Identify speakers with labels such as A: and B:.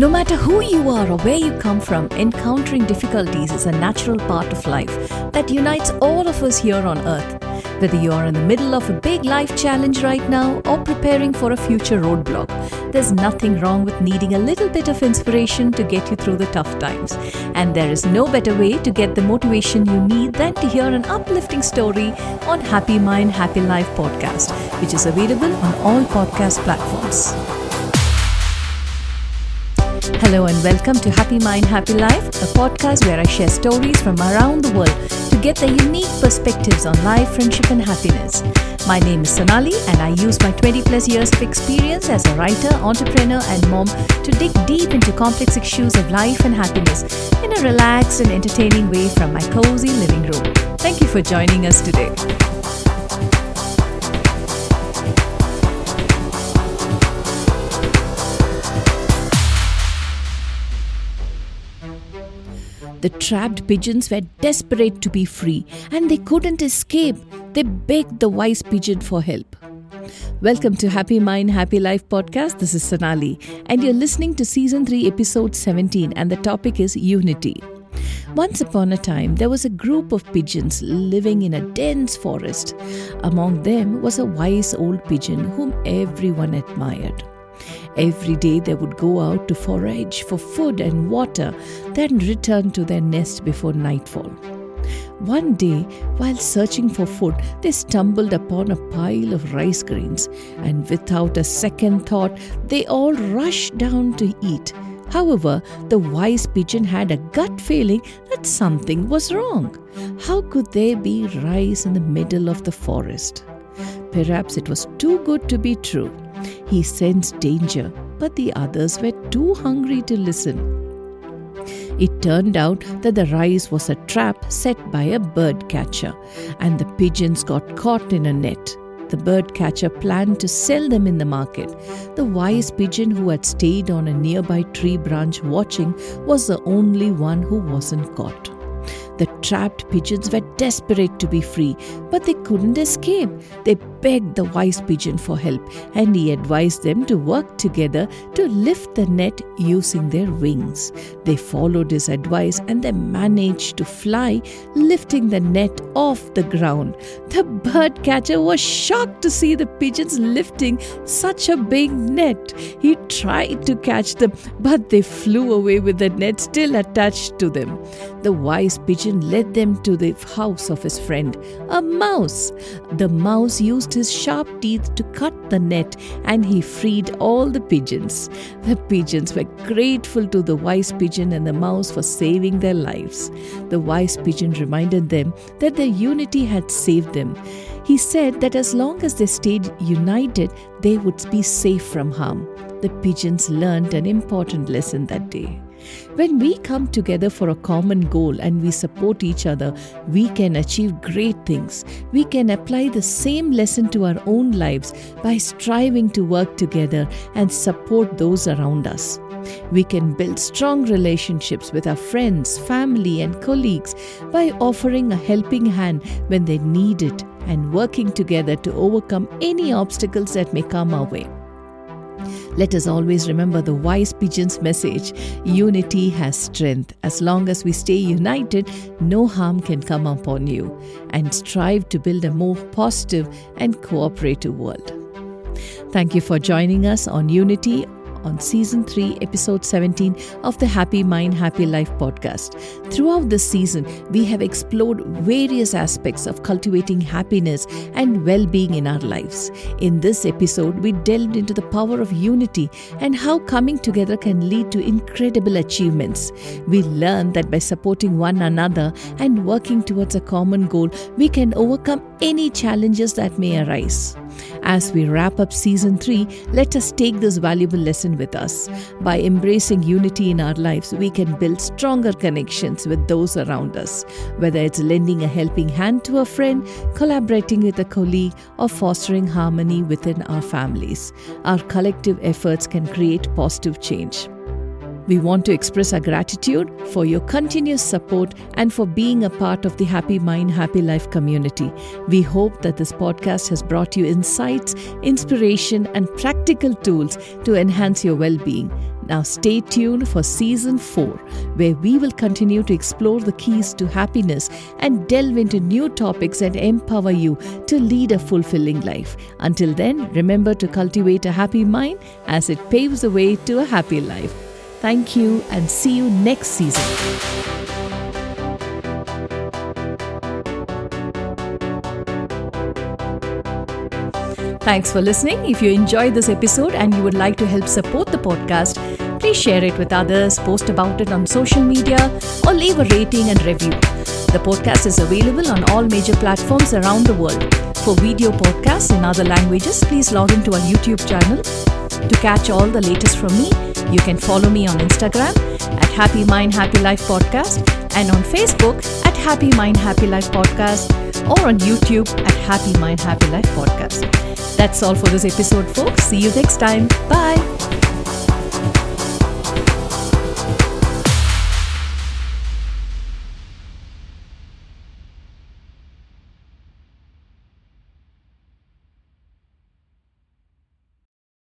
A: No matter who you are or where you come from, encountering difficulties is a natural part of life that unites all of us here on earth. Whether you are in the middle of a big life challenge right now or preparing for a future roadblock, there's nothing wrong with needing a little bit of inspiration to get you through the tough times. And there is no better way to get the motivation you need than to hear an uplifting story on Happy Mind, Happy Life podcast, which is available on all podcast platforms. Hello and welcome to Happy Mind, Happy Life, a podcast where I share stories from around the world to get the unique perspectives on life, friendship, and happiness. My name is Sonali, and I use my 20 plus years of experience as a writer, entrepreneur, and mom to dig deep into complex issues of life and happiness in a relaxed and entertaining way from my cozy living room. Thank you for joining us today. The trapped pigeons were desperate to be free and they couldn't escape. They begged the wise pigeon for help. Welcome to Happy Mind, Happy Life podcast. This is Sonali, and you're listening to season 3, episode 17, and the topic is unity. Once upon a time, there was a group of pigeons living in a dense forest. Among them was a wise old pigeon whom everyone admired. Every day they would go out to forage for food and water, then return to their nest before nightfall. One day, while searching for food, they stumbled upon a pile of rice grains, and without a second thought, they all rushed down to eat. However, the wise pigeon had a gut feeling that something was wrong. How could there be rice in the middle of the forest? Perhaps it was too good to be true. He sensed danger, but the others were too hungry to listen. It turned out that the rice was a trap set by a bird catcher, and the pigeons got caught in a net. The bird catcher planned to sell them in the market. The wise pigeon who had stayed on a nearby tree branch watching was the only one who wasn't caught. The trapped pigeons were desperate to be free, but they couldn't escape. They begged the wise pigeon for help, and he advised them to work together to lift the net using their wings. They followed his advice and they managed to fly, lifting the net off the ground. The bird catcher was shocked to see the pigeons lifting such a big net. He tried to catch them, but they flew away with the net still attached to them. The wise pigeon led them to the house of his friend, a mouse. The mouse used his sharp teeth to cut the net and he freed all the pigeons. The pigeons were grateful to the wise pigeon and the mouse for saving their lives. The wise pigeon reminded them that their unity had saved them. He said that as long as they stayed united, they would be safe from harm. The pigeons learned an important lesson that day. When we come together for a common goal and we support each other, we can achieve great things. We can apply the same lesson to our own lives by striving to work together and support those around us. We can build strong relationships with our friends, family, and colleagues by offering a helping hand when they need it and working together to overcome any obstacles that may come our way. Let us always remember the wise pigeon's message unity has strength. As long as we stay united, no harm can come upon you, and strive to build a more positive and cooperative world. Thank you for joining us on Unity on season 3, episode 17 of the Happy Mind, Happy Life podcast. Throughout this season, we have explored various aspects of cultivating happiness and well being in our lives. In this episode, we delved into the power of unity and how coming together can lead to incredible achievements. We learned that by supporting one another and working towards a common goal, we can overcome any challenges that may arise. As we wrap up season 3, let us take this valuable lesson with us. By embracing unity in our lives, we can build stronger connections with those around us. Whether it's lending a helping hand to a friend, collaborating with a colleague, or fostering harmony within our families, our collective efforts can create positive change. We want to express our gratitude for your continuous support and for being a part of the Happy Mind, Happy Life community. We hope that this podcast has brought you insights, inspiration, and practical tools to enhance your well being. Now, stay tuned for season 4, where we will continue to explore the keys to happiness and delve into new topics and empower you to lead a fulfilling life. Until then, remember to cultivate a happy mind as it paves the way to a happy life. Thank you and see you next season. Thanks for listening. If you enjoyed this episode and you would like to help support the podcast, please share it with others, post about it on social media, or leave a rating and review. The podcast is available on all major platforms around the world. For video podcasts in other languages, please log into our YouTube channel. To catch all the latest from me, you can follow me on Instagram at Happy Mind Happy Life Podcast and on Facebook at Happy Mind Happy Life Podcast or on YouTube at Happy Mind Happy Life Podcast. That's all for this episode, folks. See you next time. Bye.